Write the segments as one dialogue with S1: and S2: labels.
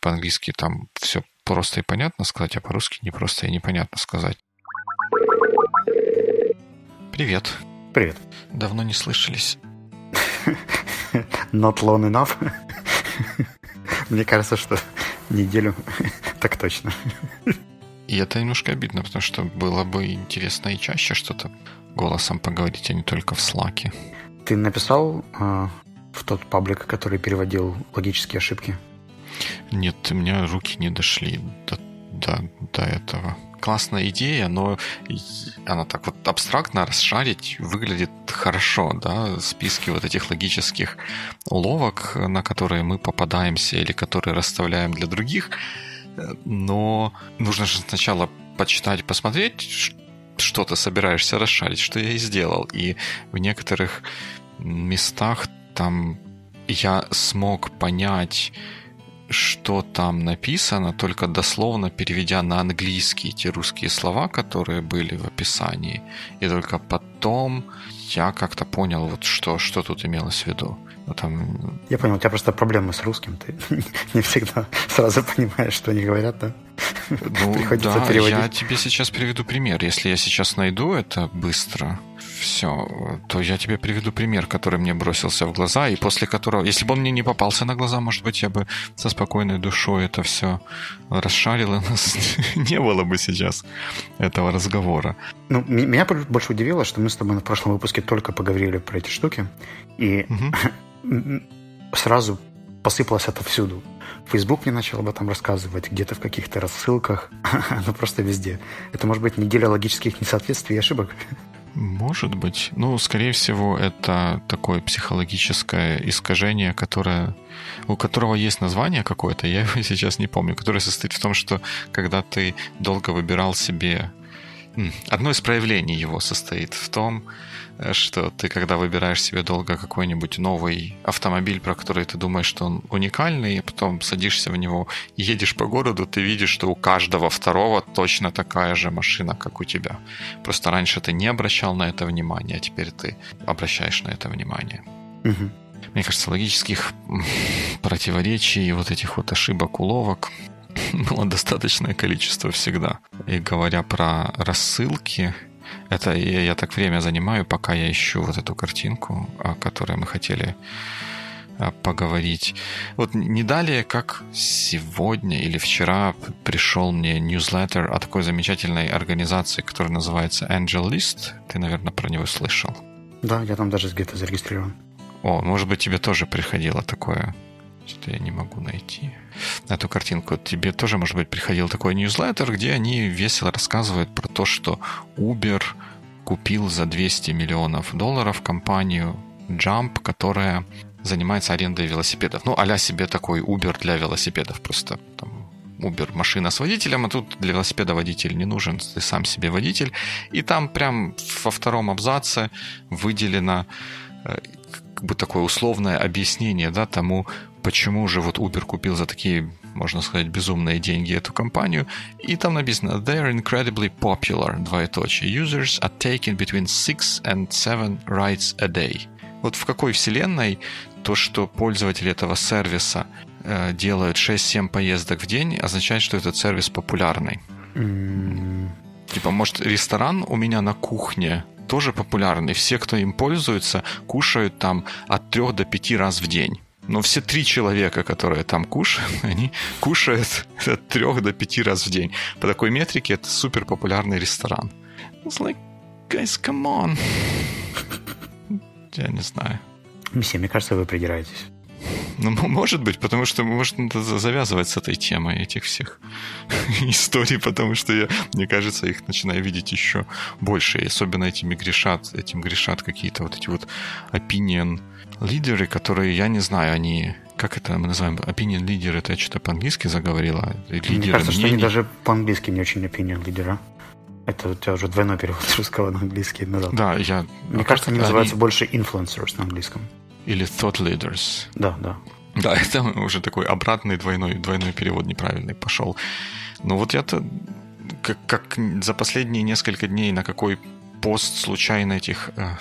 S1: по-английски там все просто и понятно сказать, а по-русски не просто и непонятно сказать. Привет.
S2: Привет.
S1: Давно не слышались.
S2: Not long enough. Мне кажется, что неделю так точно.
S1: И это немножко обидно, потому что было бы интересно и чаще что-то голосом поговорить, а не только в слаке.
S2: Ты написал э, в тот паблик, который переводил логические ошибки?
S1: Нет, у меня руки не дошли до, до, до этого. Классная идея, но она так вот абстрактно расшарить выглядит хорошо, да, списки вот этих логических уловок, на которые мы попадаемся или которые расставляем для других, но нужно же сначала почитать, посмотреть, что ты собираешься расшарить, что я и сделал. И в некоторых местах там я смог понять, что там написано, только дословно переведя на английский те русские слова, которые были в описании. И только потом я как-то понял, вот что, что тут имелось в виду. Ну, там...
S2: Я понял, у тебя просто проблемы с русским. Ты не всегда сразу понимаешь, что они говорят, да?
S1: Ну, Приходится да, переводить. я тебе сейчас приведу пример. Если я сейчас найду это быстро, все, то я тебе приведу пример, который мне бросился в глаза, и после которого, если бы он мне не попался на глаза, может быть, я бы со спокойной душой это все расшарил, и у нас не было бы сейчас этого разговора.
S2: Ну, меня больше удивило, что мы с тобой на прошлом выпуске только поговорили про эти штуки, и угу. сразу посыпалось отовсюду. Facebook мне начал об этом рассказывать, где-то в каких-то рассылках, ну просто везде. Это может быть неделя логических несоответствий и ошибок.
S1: Может быть. Ну, скорее всего, это такое психологическое искажение, которое, у которого есть название какое-то, я его сейчас не помню, которое состоит в том, что когда ты долго выбирал себе... Одно из проявлений его состоит в том, что ты, когда выбираешь себе долго какой-нибудь новый автомобиль, про который ты думаешь, что он уникальный, и потом садишься в него и едешь по городу, ты видишь, что у каждого второго точно такая же машина, как у тебя. Просто раньше ты не обращал на это внимания, а теперь ты обращаешь на это внимание. Угу. Мне кажется, логических противоречий и вот этих вот ошибок, уловок было достаточное количество всегда. И говоря про рассылки, это я, я так время занимаю, пока я ищу вот эту картинку, о которой мы хотели а, поговорить. Вот не далее, как сегодня или вчера пришел мне ньюслеттер от такой замечательной организации, которая называется Angel List. Ты, наверное, про него слышал.
S2: Да, я там даже где-то зарегистрирован.
S1: О, может быть, тебе тоже приходило такое что я не могу найти эту картинку. Тебе тоже, может быть, приходил такой ньюслеттер, где они весело рассказывают про то, что Uber купил за 200 миллионов долларов компанию Jump, которая занимается арендой велосипедов. Ну, а себе такой Uber для велосипедов. Просто там Uber машина с водителем, а тут для велосипеда водитель не нужен, ты сам себе водитель. И там прям во втором абзаце выделено э, как бы такое условное объяснение да, тому, почему же вот Uber купил за такие, можно сказать, безумные деньги эту компанию. И там написано «They are incredibly popular», двоеточие. «Users are taking between 6 and 7 rides a day». Вот в какой вселенной то, что пользователи этого сервиса э, делают 6-7 поездок в день, означает, что этот сервис популярный? Mm. Типа, может, ресторан у меня на кухне тоже популярный. Все, кто им пользуется, кушают там от 3 до 5 раз в день но все три человека, которые там кушают, они кушают от трех до пяти раз в день. По такой метрике это супер популярный ресторан. It's like, guys, come on. Я не знаю.
S2: Месье, мне кажется, вы придираетесь.
S1: Ну, может быть, потому что, может, надо завязывать с этой темой этих всех историй, потому что я, мне кажется, их начинаю видеть еще больше. И особенно этими грешат, этим грешат какие-то вот эти вот opinion лидеры, которые, я не знаю, они как это мы называем? Opinion лидер, это я что-то по-английски заговорила?
S2: Лидеры Мне кажется, мнений. что они даже по-английски не очень opinion лидера. Это у тебя уже двойной перевод с русского на английский назад.
S1: Да, я...
S2: Мне а кажется, они называются больше influencers на английском.
S1: Или thought leaders.
S2: Да, да.
S1: Да, это уже такой обратный двойной, двойной перевод неправильный пошел. Но вот я-то как, как за последние несколько дней на какой пост случайно этих э,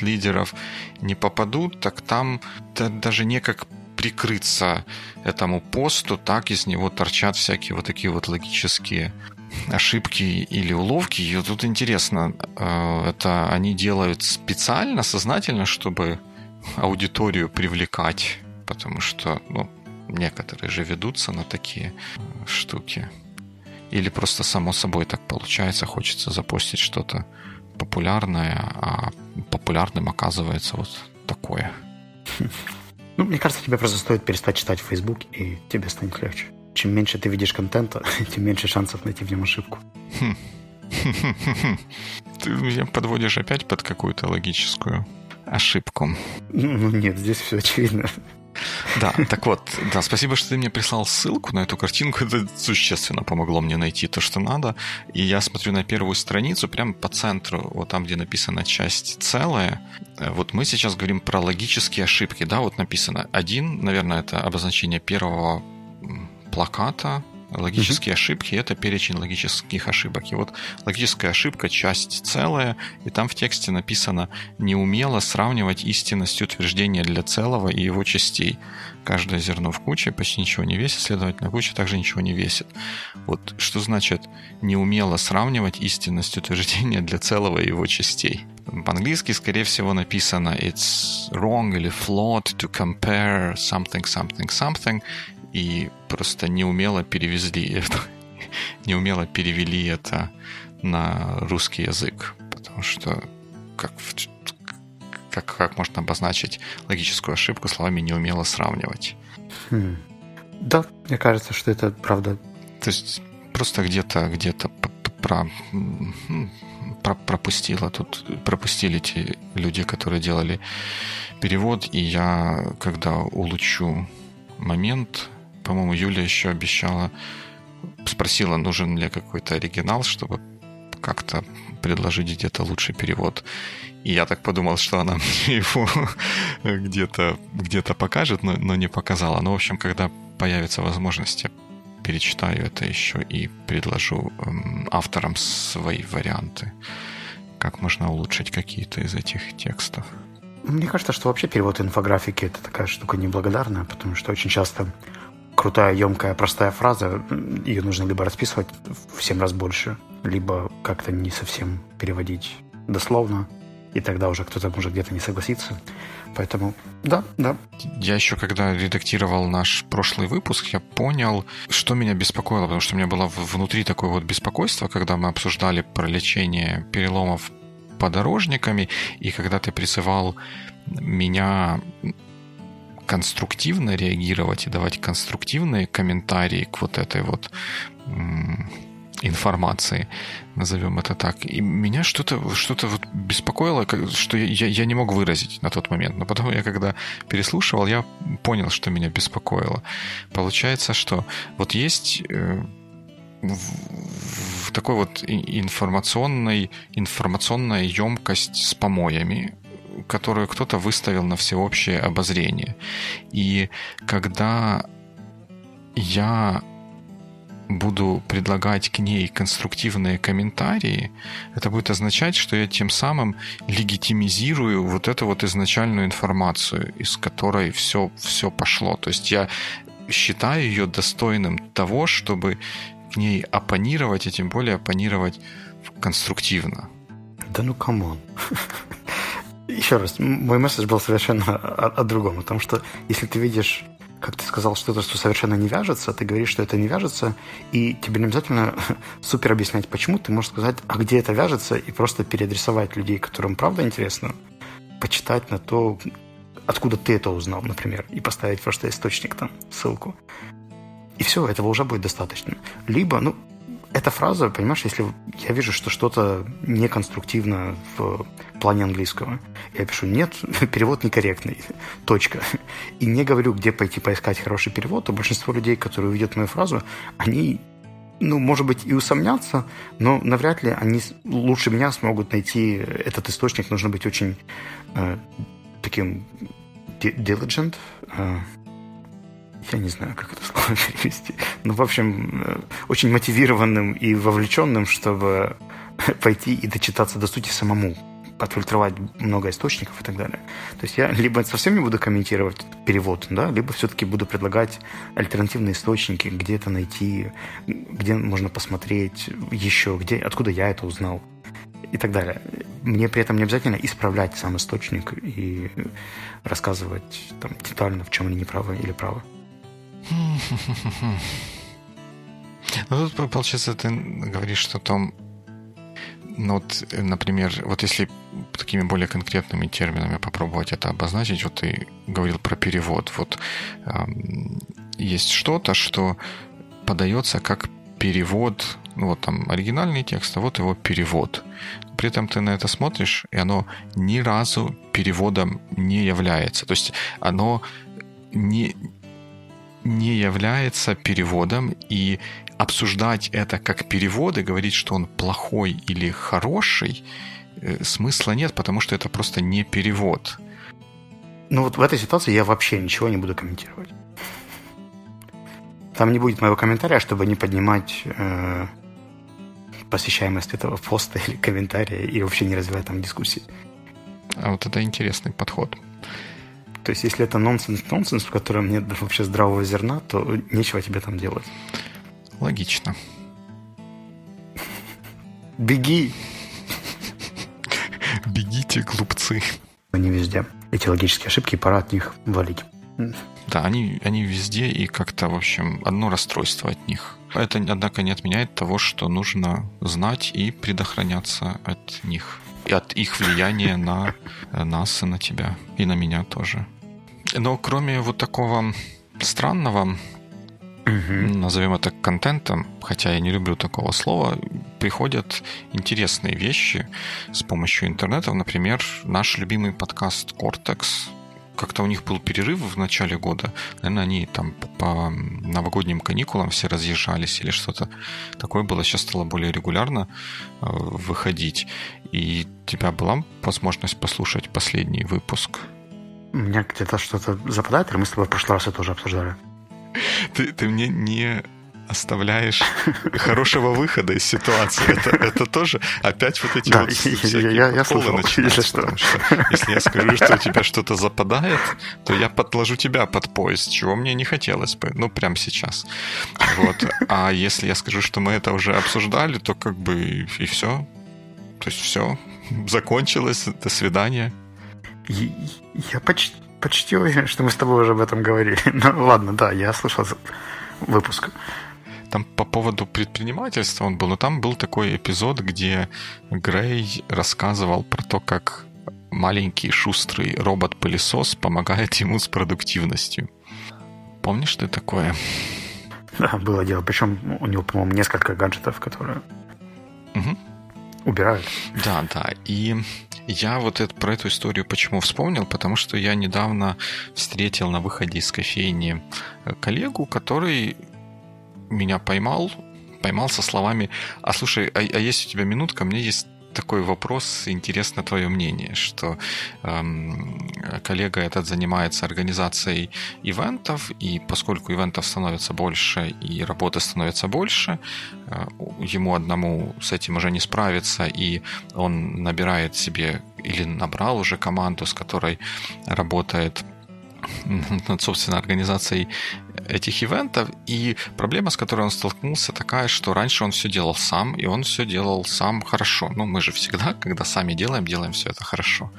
S1: лидеров не попадут, так там да, даже не как прикрыться этому посту, так из него торчат всякие вот такие вот логические ошибки или уловки. И тут интересно, э, это они делают специально, сознательно, чтобы аудиторию привлекать, потому что ну, некоторые же ведутся на такие э, штуки. Или просто само собой так получается, хочется запостить что-то популярное, а популярным оказывается вот такое.
S2: Ну, мне кажется, тебе просто стоит перестать читать Facebook, и тебе станет легче. Чем меньше ты видишь контента, тем меньше шансов найти в нем ошибку.
S1: Ты меня подводишь опять под какую-то логическую ошибку.
S2: Ну нет, здесь все очевидно.
S1: Да, так вот, да, спасибо, что ты мне прислал ссылку на эту картинку. Это существенно помогло мне найти то, что надо. И я смотрю на первую страницу, прямо по центру, вот там, где написана часть целая. Э, вот мы сейчас говорим про логические ошибки, да, вот написано. Один, наверное, это обозначение первого плаката, Логические mm-hmm. ошибки — это перечень логических ошибок. И вот логическая ошибка — часть целая, и там в тексте написано «неумело сравнивать истинность утверждения для целого и его частей». Каждое зерно в куче почти ничего не весит, следовательно, куча также ничего не весит. Вот что значит «неумело сравнивать истинность утверждения для целого и его частей»? По-английски, скорее всего, написано «it's wrong» или «flawed to compare something, something, something» и просто неумело перевезли это, неумело перевели это на русский язык, потому что как, как, как можно обозначить логическую ошибку словами неумело сравнивать?
S2: Хм. Да, мне кажется, что это правда.
S1: То есть просто где-то где-то про, про, пропустила тут пропустили те люди, которые делали перевод, и я когда улучшу момент по-моему, Юля еще обещала, спросила, нужен ли какой-то оригинал, чтобы как-то предложить где-то лучший перевод. И я так подумал, что она мне его где-то где покажет, но, но не показала. Но, в общем, когда появится возможность, перечитаю это еще и предложу эм, авторам свои варианты, как можно улучшить какие-то из этих текстов.
S2: Мне кажется, что вообще перевод инфографики это такая штука неблагодарная, потому что очень часто крутая, емкая, простая фраза, ее нужно либо расписывать в 7 раз больше, либо как-то не совсем переводить дословно, и тогда уже кто-то может где-то не согласиться. Поэтому да, да.
S1: Я еще когда редактировал наш прошлый выпуск, я понял, что меня беспокоило, потому что у меня было внутри такое вот беспокойство, когда мы обсуждали про лечение переломов подорожниками, и когда ты призывал меня конструктивно реагировать и давать конструктивные комментарии к вот этой вот информации, назовем это так. И меня что-то что вот беспокоило, что я, я не мог выразить на тот момент. Но потом я, когда переслушивал, я понял, что меня беспокоило. Получается, что вот есть э, в такой вот информационной, информационная емкость с помоями, которую кто-то выставил на всеобщее обозрение. И когда я буду предлагать к ней конструктивные комментарии, это будет означать, что я тем самым легитимизирую вот эту вот изначальную информацию, из которой все, все пошло. То есть я считаю ее достойным того, чтобы к ней оппонировать, и тем более оппонировать конструктивно.
S2: Да ну come on. Еще раз, мой месседж был совершенно о, о другом, о том, что если ты видишь как ты сказал, что-то, что совершенно не вяжется, ты говоришь, что это не вяжется, и тебе не обязательно супер объяснять, почему. Ты можешь сказать, а где это вяжется, и просто переадресовать людей, которым правда интересно, почитать на то, откуда ты это узнал, например, и поставить просто источник там, ссылку. И все, этого уже будет достаточно. Либо, ну, эта фраза, понимаешь, если я вижу, что что-то неконструктивно в плане английского, я пишу «нет, перевод некорректный, точка». И не говорю, где пойти поискать хороший перевод, то большинство людей, которые увидят мою фразу, они ну, может быть, и усомнятся, но навряд ли они лучше меня смогут найти этот источник. Нужно быть очень э, таким diligent, э, я не знаю, как это слово перевести. Ну, в общем, э, очень мотивированным и вовлеченным, чтобы пойти и дочитаться до сути самому отфильтровать много источников и так далее. То есть я либо совсем не буду комментировать перевод, да, либо все-таки буду предлагать альтернативные источники, где это найти, где можно посмотреть еще, где, откуда я это узнал и так далее. Мне при этом не обязательно исправлять сам источник и рассказывать там, детально, в чем они неправы или правы.
S1: Ну, тут, получается, ты говоришь о том, ну, вот, например, вот если такими более конкретными терминами попробовать это обозначить, вот ты говорил про перевод. Вот эм, есть что-то, что подается как перевод, ну вот там оригинальный текст, а вот его перевод. При этом ты на это смотришь, и оно ни разу переводом не является. То есть оно не, не является переводом, и обсуждать это как переводы, говорить, что он плохой или хороший, э, смысла нет, потому что это просто не перевод.
S2: Ну вот в этой ситуации я вообще ничего не буду комментировать. Там не будет моего комментария, чтобы не поднимать э, посещаемость этого поста или комментария и вообще не развивать там дискуссии.
S1: А вот это интересный подход.
S2: То есть, если это нонсенс-нонсенс, в котором нет вообще здравого зерна, то нечего тебе там делать.
S1: Логично.
S2: Беги!
S1: Бегите, глупцы.
S2: Они везде. Эти логические ошибки, пора от них валить.
S1: Да, они, они везде, и как-то, в общем, одно расстройство от них. Это, однако, не отменяет того, что нужно знать и предохраняться от них. И от их влияния на нас и на тебя. И на меня тоже. Но кроме вот такого странного угу. назовем это контентом, хотя я не люблю такого слова, приходят интересные вещи с помощью интернета. Например, наш любимый подкаст Cortex. Как-то у них был перерыв в начале года. Наверное, они там по новогодним каникулам все разъезжались или что-то такое было. Сейчас стало более регулярно э, выходить. И у тебя была возможность послушать последний выпуск?
S2: У меня где-то что-то западает, или мы с тобой в прошлый раз это уже обсуждали?
S1: ты, ты мне не оставляешь хорошего выхода из ситуации. Это, это тоже опять вот эти
S2: да,
S1: вот
S2: я, я, я слышал,
S1: начинаются. Что. что если я скажу, что у тебя что-то западает, то я подложу тебя под поезд, чего мне не хотелось бы, ну, прямо сейчас. Вот. А если я скажу, что мы это уже обсуждали, то как бы и все. То есть все, закончилось, до свидания.
S2: Я почти почти уверен, что мы с тобой уже об этом говорили. Ну ладно, да, я слышал выпуск.
S1: Там по поводу предпринимательства он был, но там был такой эпизод, где Грей рассказывал про то, как маленький шустрый робот-пылесос помогает ему с продуктивностью. Помнишь ты такое?
S2: Да, было дело. Причем у него, по-моему, несколько гаджетов, которые угу. убирают.
S1: Да, да. И я вот это, про эту историю почему вспомнил? Потому что я недавно встретил на выходе из кофейни э, коллегу, который меня поймал, поймал со словами «А слушай, а, а есть у тебя минутка? Мне есть такой вопрос, интересно твое мнение, что эм, коллега этот занимается организацией ивентов, и поскольку ивентов становится больше и работы становится больше, э, ему одному с этим уже не справиться, и он набирает себе или набрал уже команду, с которой работает над, собственно, организацией этих ивентов. И проблема, с которой он столкнулся, такая, что раньше он все делал сам, и он все делал сам хорошо. Ну, мы же всегда, когда сами делаем, делаем все это хорошо.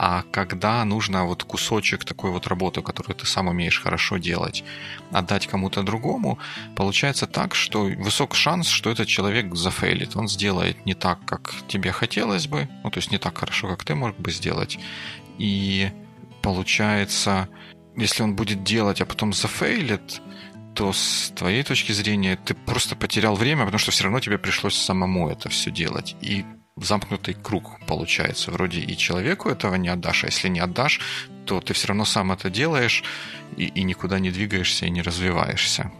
S1: А когда нужно вот кусочек такой вот работы, которую ты сам умеешь хорошо делать, отдать кому-то другому, получается так, что высок шанс, что этот человек зафейлит. Он сделает не так, как тебе хотелось бы, ну, то есть не так хорошо, как ты мог бы сделать. И получается, если он будет делать, а потом зафейлит, то с твоей точки зрения ты просто потерял время, потому что все равно тебе пришлось самому это все делать. И замкнутый круг получается. Вроде и человеку этого не отдашь, а если не отдашь, то ты все равно сам это делаешь и, и никуда не двигаешься и не развиваешься.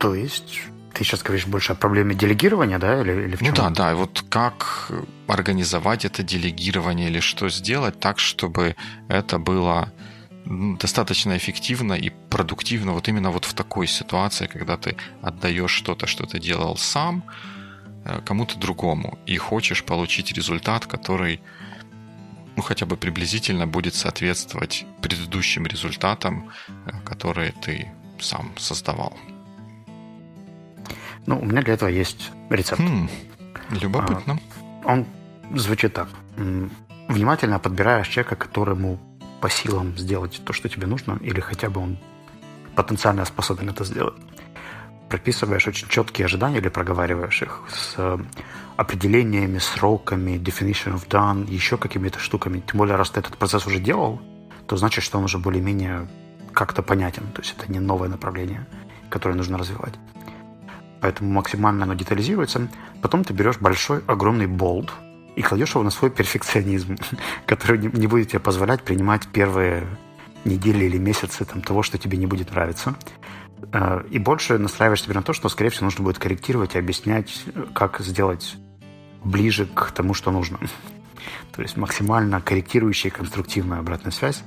S2: То есть ты сейчас говоришь больше о проблеме делегирования, да, или, или в чем?
S1: Ну да, да. И вот как организовать это делегирование или что сделать так, чтобы это было достаточно эффективно и продуктивно вот именно вот в такой ситуации, когда ты отдаешь что-то, что ты делал сам, э, кому-то другому и хочешь получить результат, который ну, хотя бы приблизительно будет соответствовать предыдущим результатам, э, которые ты сам создавал.
S2: Ну, у меня для этого есть рецепт. Хм,
S1: любопытно.
S2: А, он звучит так. Внимательно подбираешь человека, которому по силам сделать то, что тебе нужно, или хотя бы он потенциально способен это сделать. Прописываешь очень четкие ожидания или проговариваешь их с э, определениями, сроками, definition of done, еще какими-то штуками. Тем более, раз ты этот процесс уже делал, то значит, что он уже более-менее как-то понятен. То есть это не новое направление, которое нужно развивать. Поэтому максимально оно детализируется. Потом ты берешь большой, огромный болт и кладешь его на свой перфекционизм, который не будет тебе позволять принимать первые недели или месяцы там, того, что тебе не будет нравиться. Э, и больше настраиваешь себя на то, что, скорее всего, нужно будет корректировать и объяснять, как сделать ближе к тому, что нужно. То есть максимально корректирующая и конструктивная обратная связь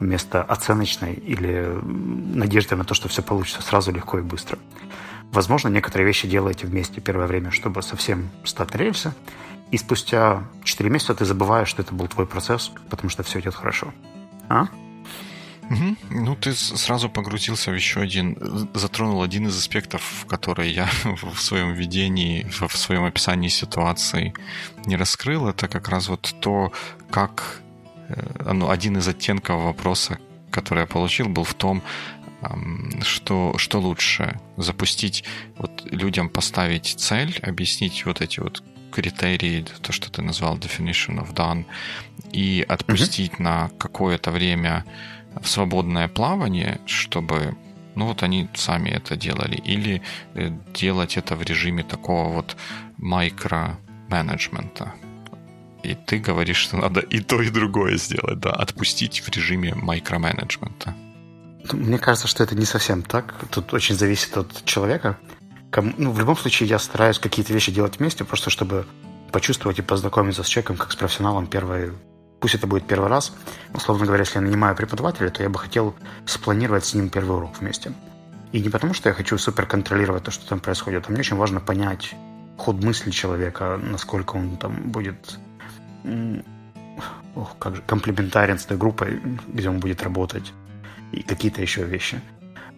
S2: вместо оценочной или надежды на то, что все получится сразу легко и быстро. Возможно, некоторые вещи делаете вместе первое время, чтобы совсем стать на рельсы, и спустя 4 месяца ты забываешь, что это был твой процесс, потому что все идет хорошо. А?
S1: Угу. Ну, ты сразу погрузился в еще один, затронул один из аспектов, который я в своем видении, в своем описании ситуации не раскрыл. Это как раз вот то, как э, ну, один из оттенков вопроса, который я получил, был в том, что, что лучше запустить, вот людям поставить цель, объяснить вот эти вот критерии, то, что ты назвал definition of done, и отпустить mm-hmm. на какое-то время в свободное плавание, чтобы ну вот они сами это делали, или э, делать это в режиме такого вот микро-менеджмента. И ты говоришь, что надо и то, и другое сделать, да, отпустить в режиме микроменеджмента.
S2: Мне кажется, что это не совсем так. Тут очень зависит от человека. Ну, в любом случае, я стараюсь какие-то вещи делать вместе, просто чтобы почувствовать и познакомиться с человеком как с профессионалом первой пусть это будет первый раз. Условно говоря, если я нанимаю преподавателя, то я бы хотел спланировать с ним первый урок вместе. И не потому, что я хочу супер контролировать то, что там происходит, а мне очень важно понять ход мысли человека, насколько он там будет ох, как же, комплементарен с той группой, где он будет работать, и какие-то еще вещи.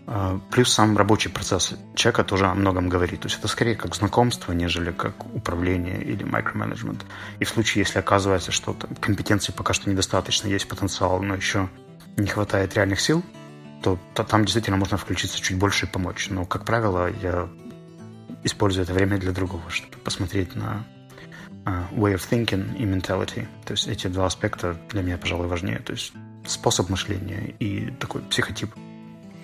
S2: А, плюс сам рабочий процесс человека тоже о многом говорит. То есть это скорее как знакомство, нежели как управление или микроменеджмент. И в случае, если оказывается, что там, компетенции пока что недостаточно, есть потенциал, но еще не хватает реальных сил, то, то там действительно можно включиться чуть больше и помочь. Но, как правило, я использую это время для другого, чтобы посмотреть на uh, way of thinking и mentality. То есть эти два аспекта для меня, пожалуй, важнее. То есть способ мышления и такой психотип.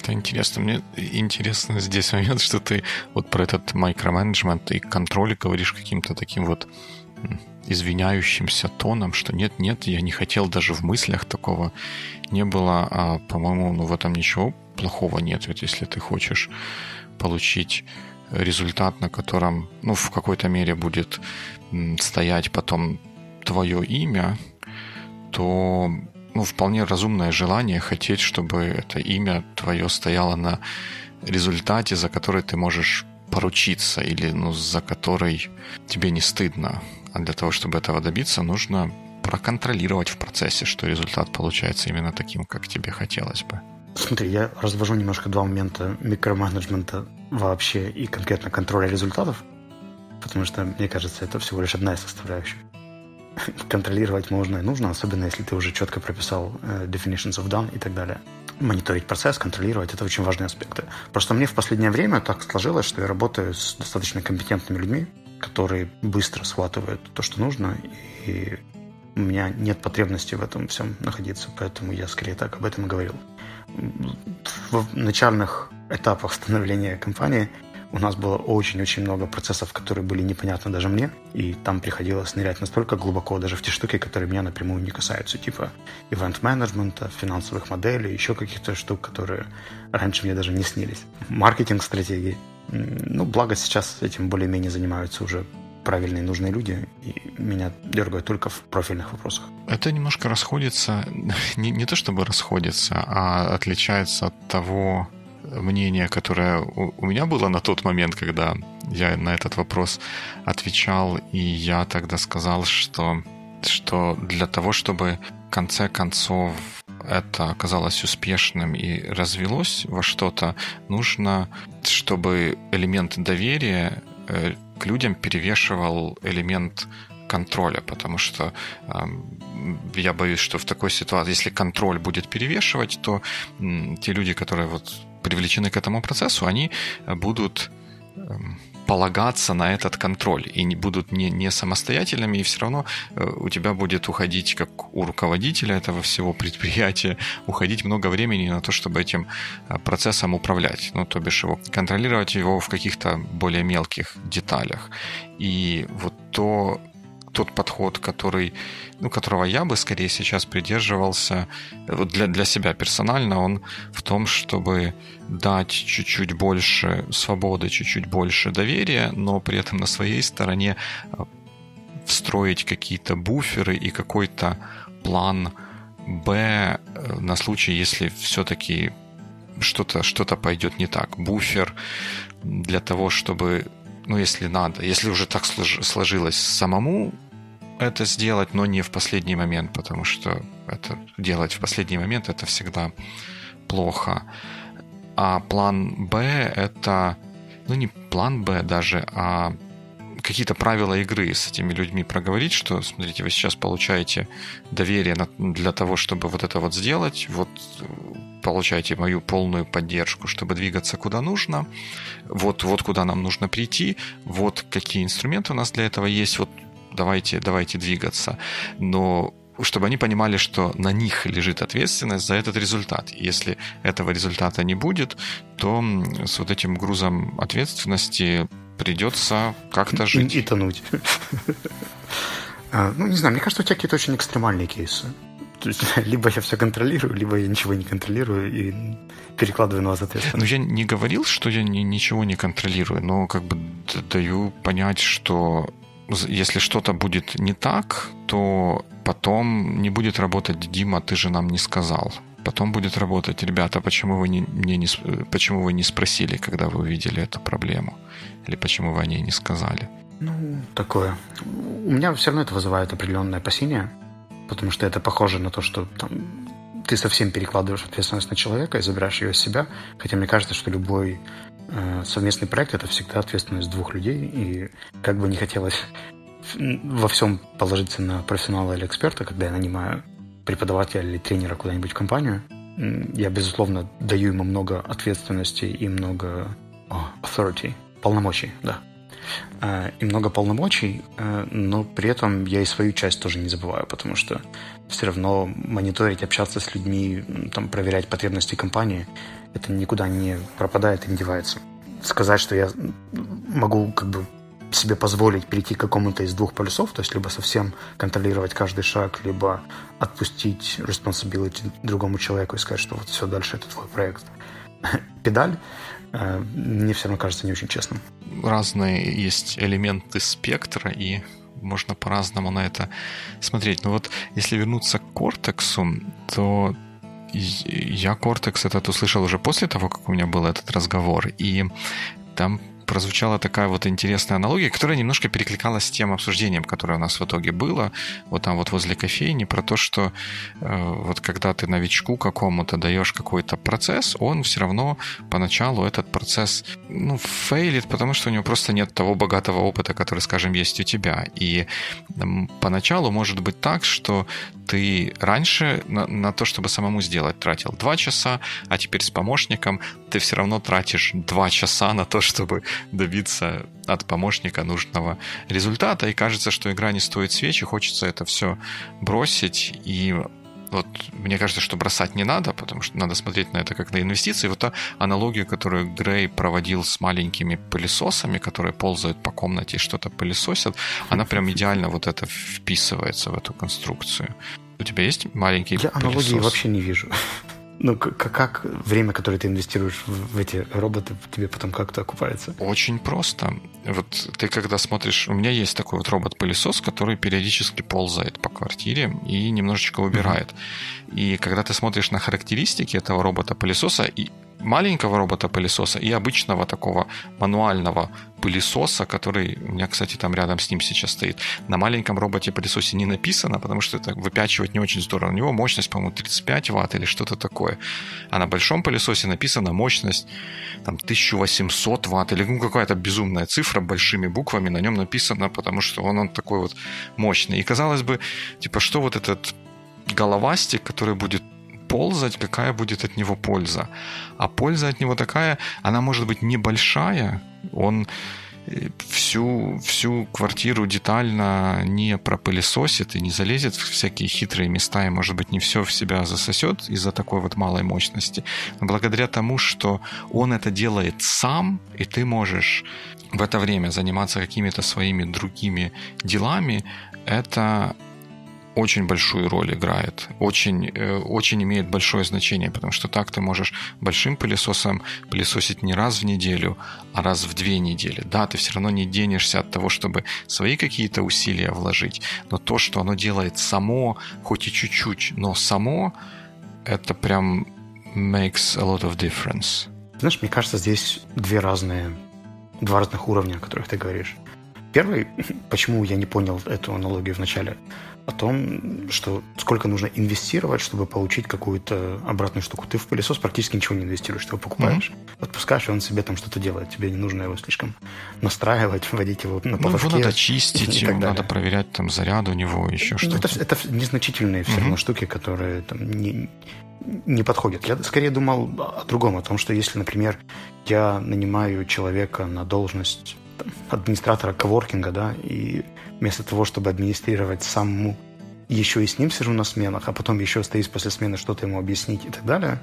S1: Это интересно. Мне интересно здесь момент, что ты вот про этот микроменеджмент и контроль говоришь каким-то таким вот извиняющимся тоном, что нет, нет, я не хотел даже в мыслях такого не было, а, по-моему, ну в этом ничего плохого нет, ведь если ты хочешь получить результат, на котором, ну, в какой-то мере будет стоять потом твое имя, то ну, вполне разумное желание хотеть, чтобы это имя твое стояло на результате, за который ты можешь поручиться или ну, за который тебе не стыдно. А для того, чтобы этого добиться, нужно проконтролировать в процессе, что результат получается именно таким, как тебе хотелось бы.
S2: Смотри, я развожу немножко два момента микроменеджмента вообще и конкретно контроля результатов, потому что, мне кажется, это всего лишь одна из составляющих контролировать можно и нужно, особенно если ты уже четко прописал э, definitions of done и так далее. Мониторить процесс, контролировать – это очень важные аспекты. Просто мне в последнее время так сложилось, что я работаю с достаточно компетентными людьми, которые быстро схватывают то, что нужно, и у меня нет потребности в этом всем находиться, поэтому я скорее так об этом говорил. В начальных этапах становления компании – у нас было очень-очень много процессов, которые были непонятны даже мне, и там приходилось нырять настолько глубоко даже в те штуки, которые меня напрямую не касаются, типа ивент-менеджмента, финансовых моделей, еще каких-то штук, которые раньше мне даже не снились. Маркетинг-стратегии. Ну, благо сейчас этим более-менее занимаются уже правильные нужные люди, и меня дергают только в профильных вопросах.
S1: Это немножко расходится, не, не то чтобы расходится, а отличается от того, мнение, которое у меня было на тот момент, когда я на этот вопрос отвечал, и я тогда сказал, что, что для того, чтобы в конце концов это оказалось успешным и развелось во что-то, нужно, чтобы элемент доверия э, к людям перевешивал элемент контроля, потому что э, я боюсь, что в такой ситуации, если контроль будет перевешивать, то э, те люди, которые вот привлечены к этому процессу, они будут э, полагаться на этот контроль и не будут не, не самостоятельными, и все равно э, у тебя будет уходить, как у руководителя этого всего предприятия, уходить много времени на то, чтобы этим э, процессом управлять, ну, то бишь его контролировать его в каких-то более мелких деталях. И вот то, тот подход, который, ну, которого я бы скорее сейчас придерживался вот для, для себя персонально, он в том, чтобы дать чуть-чуть больше свободы, чуть-чуть больше доверия, но при этом на своей стороне э, встроить какие-то буферы и какой-то план Б э, на случай, если все-таки что-то что пойдет не так. Буфер для того, чтобы ну, если надо, если уже так сложилось самому это сделать, но не в последний момент, потому что это делать в последний момент это всегда плохо. А план Б это, ну не план Б даже, а какие-то правила игры с этими людьми проговорить, что, смотрите, вы сейчас получаете доверие для того, чтобы вот это вот сделать, вот получаете мою полную поддержку, чтобы двигаться куда нужно, вот, вот куда нам нужно прийти, вот какие инструменты у нас для этого есть, вот давайте, давайте двигаться. Но чтобы они понимали, что на них лежит ответственность за этот результат. Если этого результата не будет, то с вот этим грузом ответственности придется как-то жить.
S2: И, и тонуть. А, ну, не знаю, мне кажется, у тебя какие-то очень экстремальные кейсы. То есть, либо я все контролирую, либо я ничего не контролирую и перекладываю на вас ответственность.
S1: Ну, я не говорил, что я ни, ничего не контролирую, но как бы даю понять, что если что-то будет не так, то потом не будет работать Дима, ты же нам не сказал. Потом будет работать, ребята, почему вы не, мне не, почему вы не спросили, когда вы увидели эту проблему? Или почему вы о ней не сказали?
S2: Ну, такое. У меня все равно это вызывает определенное опасение, потому что это похоже на то, что там, ты совсем перекладываешь ответственность на человека и забираешь ее из себя. Хотя мне кажется, что любой Э, совместный проект это всегда ответственность двух людей, и как бы не хотелось во всем положиться на профессионала или эксперта, когда я нанимаю преподавателя или тренера куда-нибудь в компанию, я, безусловно, даю ему много ответственности и много oh, authority, полномочий, да. Э, и много полномочий, э, но при этом я и свою часть тоже не забываю, потому что все равно мониторить, общаться с людьми, там, проверять потребности компании – это никуда не пропадает и не девается. Сказать, что я могу как бы себе позволить перейти к какому-то из двух полюсов, то есть либо совсем контролировать каждый шаг, либо отпустить responsibility другому человеку и сказать, что вот все, дальше это твой проект. Педаль э, мне все равно кажется не очень честным.
S1: Разные есть элементы спектра, и можно по-разному на это смотреть. Но вот если вернуться к кортексу, то я Cortex этот услышал уже после того, как у меня был этот разговор, и там прозвучала такая вот интересная аналогия, которая немножко перекликалась с тем обсуждением, которое у нас в итоге было, вот там вот возле кофейни, про то, что э, вот когда ты новичку какому-то даешь какой-то процесс, он все равно поначалу этот процесс, ну, фейлит, потому что у него просто нет того богатого опыта, который, скажем, есть у тебя. И э, поначалу может быть так, что ты раньше на, на то, чтобы самому сделать, тратил 2 часа, а теперь с помощником ты все равно тратишь 2 часа на то, чтобы добиться от помощника нужного результата. И кажется, что игра не стоит свечи, хочется это все бросить и вот мне кажется, что бросать не надо, потому что надо смотреть на это как на инвестиции. Вот та аналогия, которую Грей проводил с маленькими пылесосами, которые ползают по комнате и что-то пылесосят, она прям идеально вот это вписывается в эту конструкцию. У тебя есть маленький Я
S2: пылесос? аналогии вообще не вижу. Ну, как, как время, которое ты инвестируешь в, в эти роботы, тебе потом как-то окупается?
S1: Очень просто. Вот ты когда смотришь... У меня есть такой вот робот-пылесос, который периодически ползает по квартире и немножечко убирает. Mm-hmm. И когда ты смотришь на характеристики этого робота-пылесоса, и маленького робота-пылесоса и обычного такого мануального пылесоса, который у меня, кстати, там рядом с ним сейчас стоит. На маленьком роботе-пылесосе не написано, потому что это выпячивать не очень здорово. У него мощность, по-моему, 35 ватт или что-то такое. А на большом пылесосе написано мощность там 1800 ватт или ну, какая-то безумная цифра большими буквами на нем написано, потому что он, он такой вот мощный. И казалось бы, типа, что вот этот головастик, который будет ползать, какая будет от него польза. А польза от него такая, она может быть небольшая, он э, всю, всю квартиру детально не пропылесосит и не залезет в всякие хитрые места и, может быть, не все в себя засосет из-за такой вот малой мощности. Но благодаря тому, что он это делает сам, и ты можешь в это время заниматься какими-то своими другими делами, это очень большую роль играет, очень, э, очень имеет большое значение, потому что так ты можешь большим пылесосом пылесосить не раз в неделю, а раз в две недели. Да, ты все равно не денешься от того, чтобы свои какие-то усилия вложить, но то, что оно делает само, хоть и чуть-чуть, но само, это прям makes a lot of difference.
S2: Знаешь, мне кажется, здесь две разные, два разных уровня, о которых ты говоришь. Первый, почему я не понял эту аналогию вначале, о том, что сколько нужно инвестировать, чтобы получить какую-то обратную штуку. Ты в пылесос практически ничего не инвестируешь, ты его покупаешь, mm-hmm. отпускаешь, и он себе там что-то делает. Тебе не нужно его слишком настраивать, вводить его на поводке.
S1: Ну, его надо чистить, его надо проверять там заряд у него, еще ну, что-то.
S2: Это, это незначительные все равно mm-hmm. штуки, которые там не, не подходят. Я скорее думал о другом, о том, что если, например, я нанимаю человека на должность администратора коворкинга, да, и вместо того, чтобы администрировать самому, еще и с ним сижу на сменах, а потом еще остаюсь после смены что-то ему объяснить и так далее,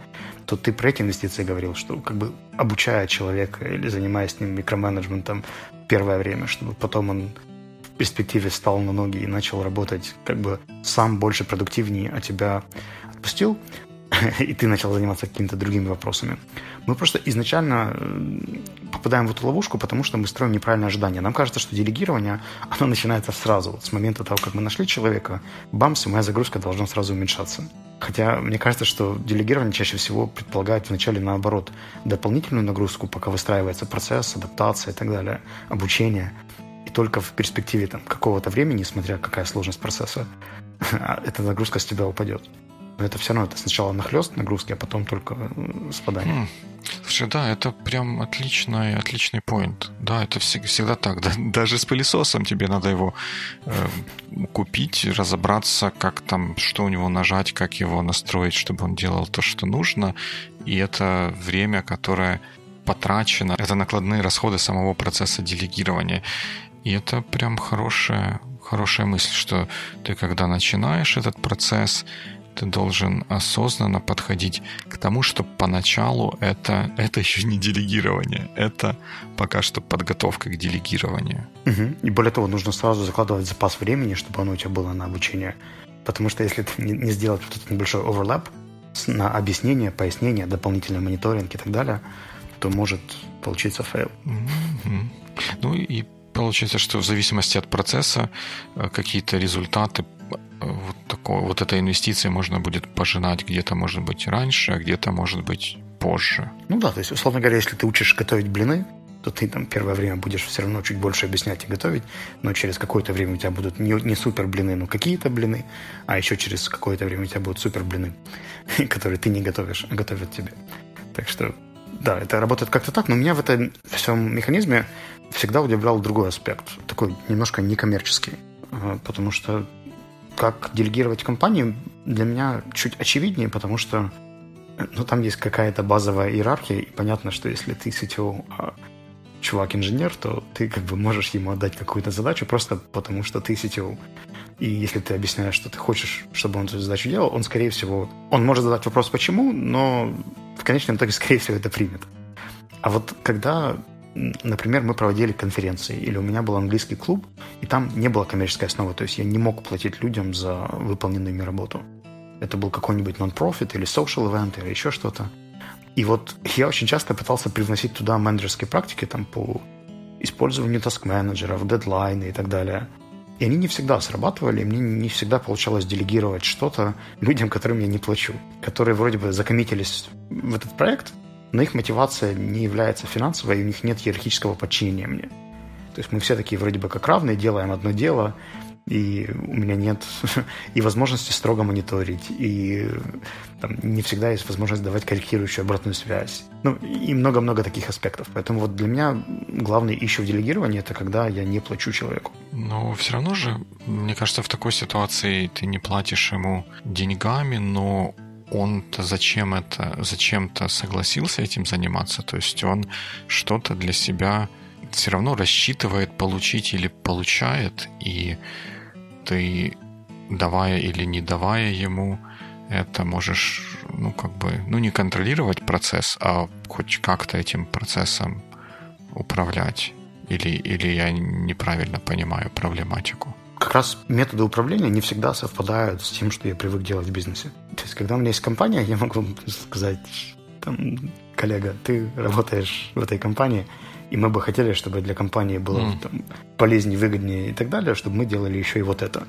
S2: то ты про эти инвестиции говорил, что как бы обучая человека или занимаясь с ним микроменеджментом первое время, чтобы потом он в перспективе встал на ноги и начал работать как бы сам больше продуктивнее, а тебя отпустил, и ты начал заниматься какими-то другими вопросами. Мы просто изначально э, попадаем в эту ловушку, потому что мы строим неправильное ожидание. Нам кажется, что делегирование, оно начинается сразу. Вот с момента того, как мы нашли человека, бамс, и моя загрузка должна сразу уменьшаться. Хотя мне кажется, что делегирование чаще всего предполагает вначале наоборот дополнительную нагрузку, пока выстраивается процесс, адаптация и так далее, обучение. И только в перспективе там, какого-то времени, смотря какая сложность процесса, эта нагрузка с тебя упадет. Но это все равно это сначала нахлест нагрузки, а потом только э, спадание. Хм.
S1: Слушай, да, это прям отличный, отличный поинт. Да, это всегда, всегда так. Да, даже с пылесосом тебе надо его э, купить, разобраться, как там, что у него нажать, как его настроить, чтобы он делал то, что нужно. И это время, которое потрачено, это накладные расходы самого процесса делегирования. И это прям хорошая, хорошая мысль, что ты когда начинаешь этот процесс, ты должен осознанно подходить к тому, что поначалу это, это еще не делегирование, это пока что подготовка к делегированию.
S2: Угу. И более того, нужно сразу закладывать запас времени, чтобы оно у тебя было на обучение. Потому что если ты не, сделать вот этот небольшой overlap на объяснение, пояснение, дополнительный мониторинг и так далее, то может получиться fail.
S1: Угу. Ну и получается, что в зависимости от процесса э, какие-то результаты вот, такого, вот этой инвестиции можно будет пожинать где-то, может быть, раньше, а где-то, может быть, позже.
S2: Ну да, то есть, условно говоря, если ты учишь готовить блины, то ты там первое время будешь все равно чуть больше объяснять и готовить, но через какое-то время у тебя будут не, не супер блины, но какие-то блины, а еще через какое-то время у тебя будут супер блины, которые ты не готовишь, а готовят тебе. Так что, да, это работает как-то так, но меня в этом всем механизме всегда удивлял другой аспект, такой немножко некоммерческий, потому что как делегировать компанию, для меня чуть очевиднее, потому что ну, там есть какая-то базовая иерархия, и понятно, что если ты CTO, а чувак-инженер, то ты как бы можешь ему отдать какую-то задачу просто потому, что ты CTO. И если ты объясняешь, что ты хочешь, чтобы он эту задачу делал, он, скорее всего, он может задать вопрос «почему?», но в конечном итоге, скорее всего, это примет. А вот когда например, мы проводили конференции, или у меня был английский клуб, и там не было коммерческой основы, то есть я не мог платить людям за выполненную ими работу. Это был какой-нибудь нон-профит или social event или еще что-то. И вот я очень часто пытался привносить туда менеджерские практики там по использованию таск-менеджеров, дедлайны и так далее. И они не всегда срабатывали, и мне не всегда получалось делегировать что-то людям, которым я не плачу, которые вроде бы закоммитились в этот проект, но их мотивация не является финансовой, и у них нет иерархического подчинения мне. То есть мы все такие вроде бы как равные, делаем одно дело, и у меня нет и возможности строго мониторить, и там, не всегда есть возможность давать корректирующую обратную связь. Ну, и много-много таких аспектов. Поэтому вот для меня главный ищу в делегировании – это когда я не плачу человеку.
S1: Но все равно же, мне кажется, в такой ситуации ты не платишь ему деньгами, но он-то зачем это, зачем-то согласился этим заниматься, то есть он что-то для себя все равно рассчитывает получить или получает, и ты, давая или не давая ему, это можешь, ну, как бы, ну, не контролировать процесс, а хоть как-то этим процессом управлять. Или, или я неправильно понимаю проблематику?
S2: Как раз методы управления не всегда совпадают с тем, что я привык делать в бизнесе. То есть, когда у меня есть компания, я могу сказать, там, коллега, ты работаешь в этой компании, и мы бы хотели, чтобы для компании было mm. там, полезнее, выгоднее и так далее, чтобы мы делали еще и вот это.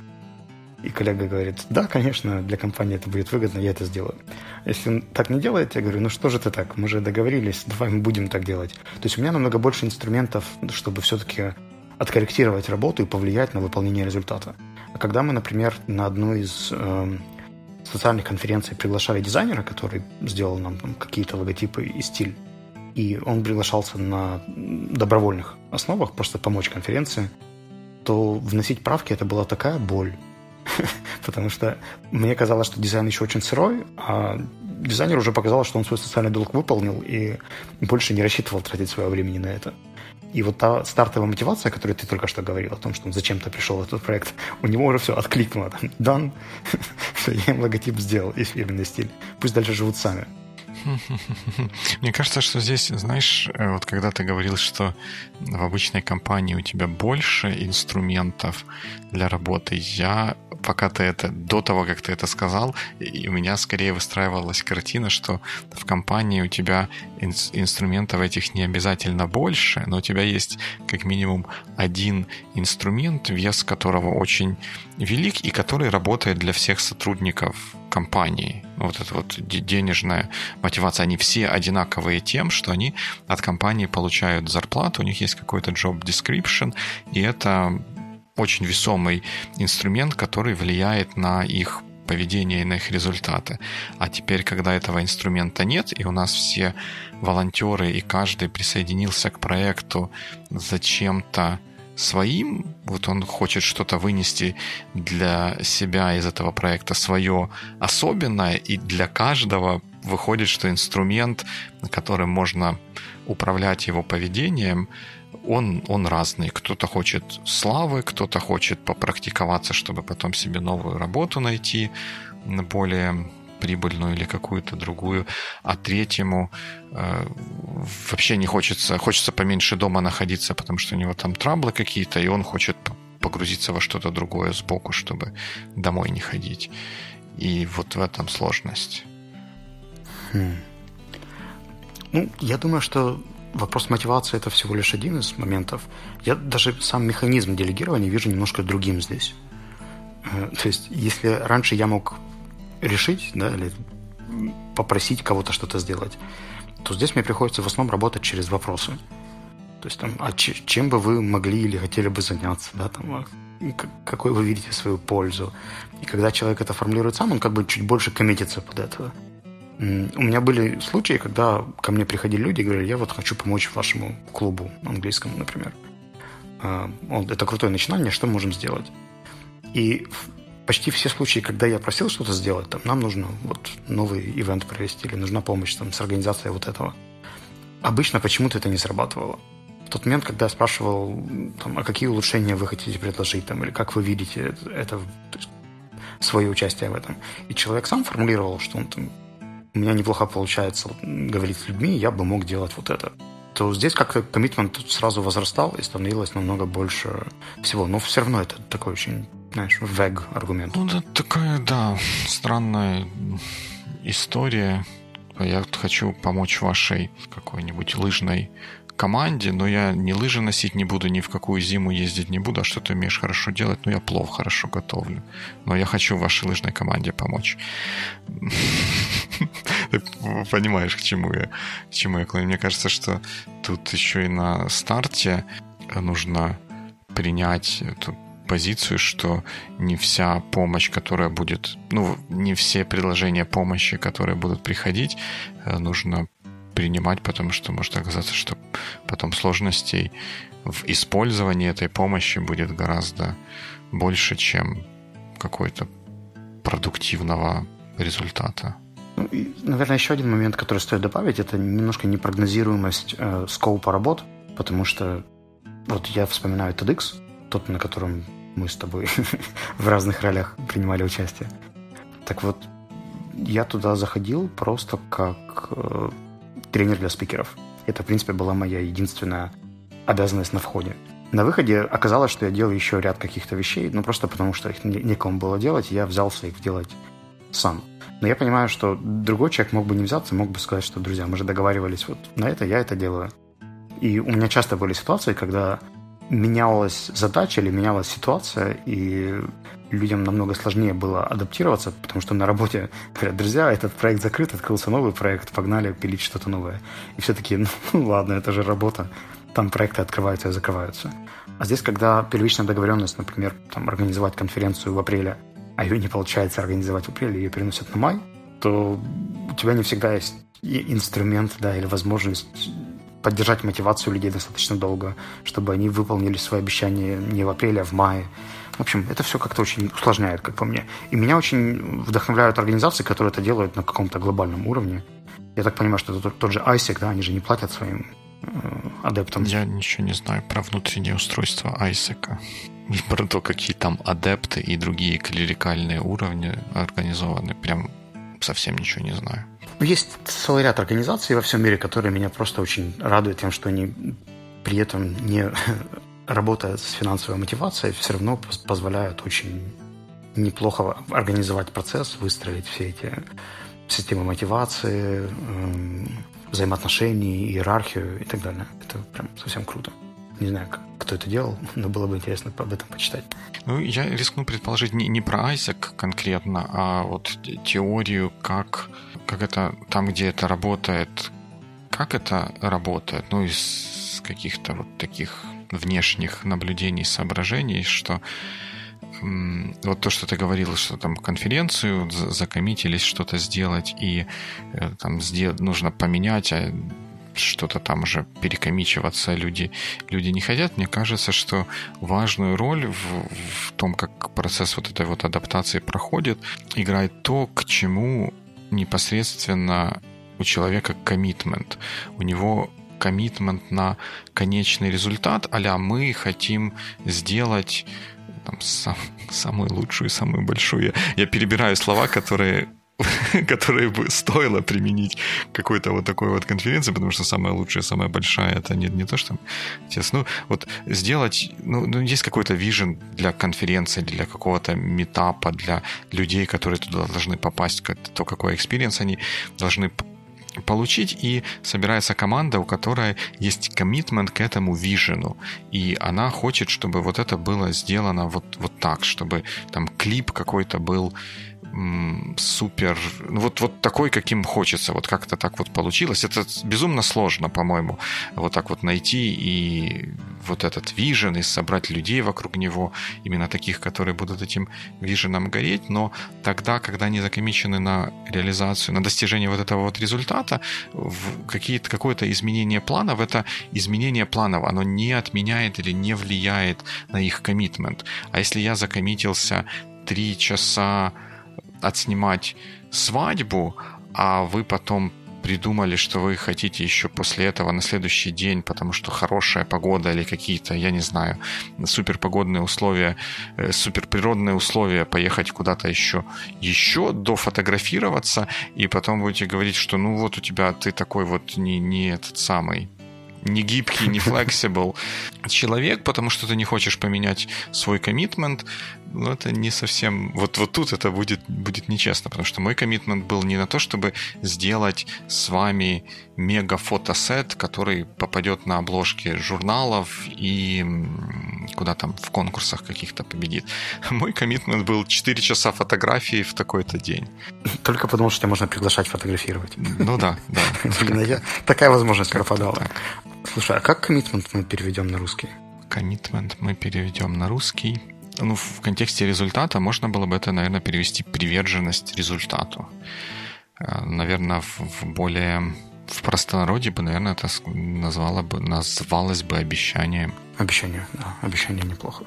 S2: И коллега говорит, да, конечно, для компании это будет выгодно, я это сделаю. Если он так не делает, я говорю, ну что же ты так, мы же договорились, давай мы будем так делать. То есть у меня намного больше инструментов, чтобы все-таки откорректировать работу и повлиять на выполнение результата. А когда мы, например, на одну из э, социальных конференций приглашали дизайнера, который сделал нам какие-то логотипы и стиль, и он приглашался на добровольных основах, просто помочь конференции, то вносить правки это была такая боль. Потому что мне казалось, что дизайн еще очень сырой, а дизайнер уже показал, что он свой социальный долг выполнил и больше не рассчитывал тратить свое времени на это. И вот та стартовая мотивация, о которой ты только что говорил, о том, что он зачем-то пришел в этот проект, у него уже все откликнуло. Дан, я им логотип сделал и фирменный стиль. Пусть дальше живут сами.
S1: Мне кажется, что здесь, знаешь, э, вот когда ты говорил, что в обычной компании у тебя больше инструментов для работы, я пока ты это, до того, как ты это сказал, у меня скорее выстраивалась картина, что в компании у тебя ин- инструментов этих не обязательно больше, но у тебя есть как минимум один инструмент, вес которого очень велик и который работает для всех сотрудников компании. Вот эта вот денежная мотивация. Они все одинаковые тем, что они от компании получают зарплату, у них есть какой-то job description, и это очень весомый инструмент, который влияет на их поведение и на их результаты. А теперь, когда этого инструмента нет, и у нас все волонтеры, и каждый присоединился к проекту зачем-то своим, вот он хочет что-то вынести для себя из этого проекта свое особенное, и для каждого выходит, что инструмент, которым можно управлять его поведением, он, он разный. Кто-то хочет славы, кто-то хочет попрактиковаться, чтобы потом себе новую работу найти, более прибыльную или какую-то другую, а третьему э, вообще не хочется, хочется поменьше дома находиться, потому что у него там траблы какие-то, и он хочет погрузиться во что-то другое сбоку, чтобы домой не ходить. И вот в этом сложность.
S2: Хм. Ну, я думаю, что вопрос мотивации это всего лишь один из моментов. Я даже сам механизм делегирования вижу немножко другим здесь. Э, то есть, если раньше я мог решить, да, или попросить кого-то что-то сделать, то здесь мне приходится в основном работать через вопросы. То есть там, а чем бы вы могли или хотели бы заняться, да, там, а какой вы видите свою пользу. И когда человек это формулирует сам, он как бы чуть больше коммитится под это. У меня были случаи, когда ко мне приходили люди и говорили, я вот хочу помочь вашему клубу английскому, например. А, это крутое начинание, что мы можем сделать? И почти все случаи, когда я просил что-то сделать, там, нам нужно вот новый ивент провести или нужна помощь там, с организацией вот этого. Обычно почему-то это не срабатывало. В тот момент, когда я спрашивал, там, а какие улучшения вы хотите предложить, там, или как вы видите это, это то есть, свое участие в этом. И человек сам формулировал, что он там, у меня неплохо получается говорить с людьми, я бы мог делать вот это то здесь как-то коммитмент сразу возрастал и становилось намного больше всего. Но все равно это такой очень, знаешь, вег аргумент.
S1: Ну, это такая, да, странная история. Я хочу помочь вашей какой-нибудь лыжной команде, но я ни лыжи носить не буду, ни в какую зиму ездить не буду, а что ты умеешь хорошо делать, ну я плов хорошо готовлю. Но я хочу вашей лыжной команде помочь. Понимаешь, к чему я, к чему я клоню. Мне кажется, что тут еще и на старте нужно принять позицию, что не вся помощь, которая будет, ну, не все предложения помощи, которые будут приходить, э, нужно принимать, потому что может оказаться, что потом сложностей в использовании этой помощи будет гораздо больше, чем какой-то продуктивного результата.
S2: Ну, и, наверное, еще один момент, который стоит добавить, это немножко непрогнозируемость э, скоупа работ, потому что вот я вспоминаю TEDx, тот, на котором мы с тобой в разных ролях принимали участие. Так вот, я туда заходил просто как э, тренер для спикеров. Это, в принципе, была моя единственная обязанность на входе. На выходе оказалось, что я делаю еще ряд каких-то вещей, ну просто потому что их некому было делать, я взялся их делать сам. Но я понимаю, что другой человек мог бы не взяться, мог бы сказать, что, друзья, мы же договаривались вот на это, я это делаю. И у меня часто были ситуации, когда менялась задача или менялась ситуация, и людям намного сложнее было адаптироваться, потому что на работе говорят, друзья, этот проект закрыт, открылся новый проект, погнали пилить что-то новое. И все таки ну ладно, это же работа, там проекты открываются и закрываются. А здесь, когда первичная договоренность, например, там, организовать конференцию в апреле, а ее не получается организовать в апреле, ее переносят на май, то у тебя не всегда есть инструмент, да, или возможность поддержать мотивацию людей достаточно долго, чтобы они выполнили свои обещания не в апреле, а в мае. В общем, это все как-то очень усложняет, как по мне. И меня очень вдохновляют организации, которые это делают на каком-то глобальном уровне. Я так понимаю, что это тот же ISEC, да, они же не платят своим э, адептам.
S1: Я ничего не знаю про внутреннее устройство ISEC. И про то, какие там адепты и другие клерикальные уровни организованы. Прям совсем ничего не знаю.
S2: Есть целый ряд организаций во всем мире, которые меня просто очень радуют тем, что они при этом не работая с финансовой мотивацией, все равно позволяют очень неплохо организовать процесс, выстроить все эти системы мотивации, эм, взаимоотношений, иерархию и так далее. Это прям совсем круто. Не знаю, кто это делал, но было бы интересно об этом почитать.
S1: Ну, я рискну предположить не, не про Айзек конкретно, а вот теорию, как, как это там, где это работает, как это работает, ну, из каких-то вот таких внешних наблюдений, соображений, что вот то, что ты говорил, что там конференцию закоммитились что-то сделать, и э, там нужно поменять, а что-то там уже перекомичиваться люди, люди не хотят. Мне кажется, что важную роль в, в том, как процесс вот этой вот адаптации проходит, играет то, к чему непосредственно у человека коммитмент. У него коммитмент на конечный результат, а мы хотим сделать там, сам, самую лучшую, самую большую. Я, я перебираю слова, которые которые бы стоило применить какой-то вот такой вот конференции, потому что самая лучшая, самая большая, это не, не то, что честно, ну, вот сделать, ну, ну есть какой-то vision для конференции, для какого-то meetup а, для людей, которые туда должны попасть, то какой experience они должны получить, и собирается команда, у которой есть commitment к этому vision у, и она хочет, чтобы вот это было сделано вот, вот так, чтобы там клип какой-то был супер, ну вот, вот такой, каким хочется, вот как-то так вот получилось. Это безумно сложно, по-моему, вот так вот найти и вот этот вижен, и собрать людей вокруг него, именно таких, которые будут этим виженом гореть, но тогда, когда они закомичены на реализацию, на достижение вот этого вот результата, какие-то, какое-то изменение планов, это изменение планов, оно не отменяет или не влияет на их коммитмент. А если я закоммитился три часа отснимать свадьбу, а вы потом придумали, что вы хотите еще после этого на следующий день, потому что хорошая погода или какие-то, я не знаю, суперпогодные условия, э, суперприродные условия, поехать куда-то еще, еще дофотографироваться, и потом будете говорить, что ну вот у тебя ты такой вот не, не этот самый, не гибкий, не flexible человек, потому что ты не хочешь поменять свой коммитмент, ну, это не совсем... Вот, вот тут это будет, будет нечестно, потому что мой коммитмент был не на то, чтобы сделать с вами мега-фотосет, который попадет на обложки журналов и куда там в конкурсах каких-то победит. Мой коммитмент был 4 часа фотографии в такой-то день.
S2: Только потому, что тебя можно приглашать фотографировать.
S1: Ну да, да.
S2: Такая возможность пропадала. Слушай, а как коммитмент мы переведем на русский?
S1: Коммитмент мы переведем на русский. Ну, в контексте результата можно было бы это, наверное, перевести приверженность результату. Э, наверное, в более в простонародье бы, наверное, это назвало бы, назвалось бы обещанием.
S2: Обещание, да. Обещание неплохо.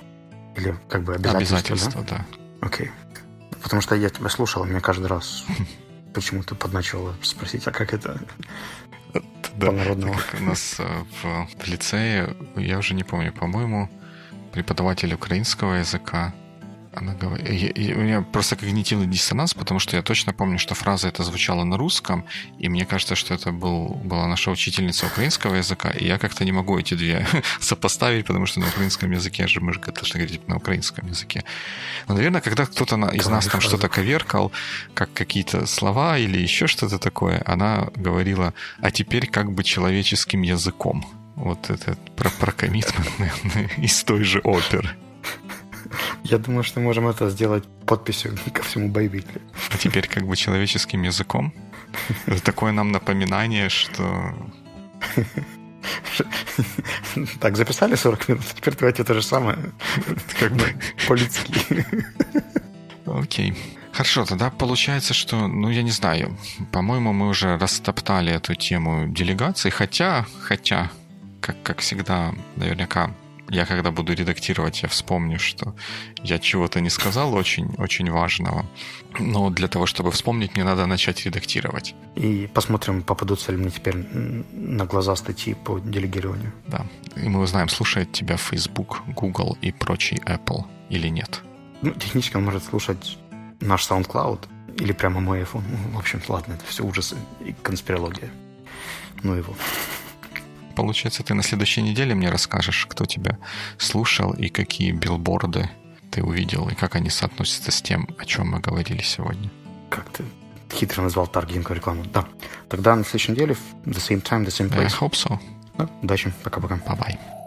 S2: Или как бы
S1: обязательство. Обязательство, да?
S2: да. Окей. Потому что я тебя слушал, мне каждый раз почему-то подначивало спросить, а как это
S1: да, как у нас э, в, в лицее, я уже не помню, по-моему, преподаватель украинского языка она говорит, у меня просто когнитивный диссонанс, потому что я точно помню, что фраза эта звучала на русском, и мне кажется, что это был, была наша учительница украинского языка, и я как-то не могу эти две сопоставить, потому что на украинском языке же мы же должны говорить на украинском языке. Но, наверное, когда кто-то из нас там что-то коверкал, как какие-то слова или еще что-то такое, она говорила, а теперь как бы человеческим языком. Вот это про, про коммитмент, наверное, из той же оперы.
S2: Я думаю, что можем это сделать подписью ко всему боевикле.
S1: А теперь как бы человеческим языком. Это такое нам напоминание, что...
S2: Так, записали 40 минут, теперь давайте то же самое. Как бы по-людски.
S1: Окей. Хорошо, тогда получается, что, ну, я не знаю, по-моему, мы уже растоптали эту тему делегации, хотя, хотя, как, как всегда, наверняка я когда буду редактировать, я вспомню, что я чего-то не сказал очень, очень важного. Но для того, чтобы вспомнить, мне надо начать редактировать.
S2: И посмотрим, попадутся ли мне теперь на глаза статьи по делегированию.
S1: Да. И мы узнаем, слушает тебя Facebook, Google и прочий Apple или нет.
S2: Ну, технически он может слушать наш SoundCloud или прямо мой iPhone. Ну, в общем, ладно, это все ужасы и конспирология. Ну его.
S1: Получается, ты на следующей неделе мне расскажешь, кто тебя слушал и какие билборды ты увидел, и как они соотносятся с тем, о чем мы говорили сегодня.
S2: Как ты хитро назвал таргетинговую рекламу. Да. Тогда на следующей неделе, the same time, the same place.
S1: I hope so.
S2: Да, удачи. Пока-пока.
S1: Bye-bye.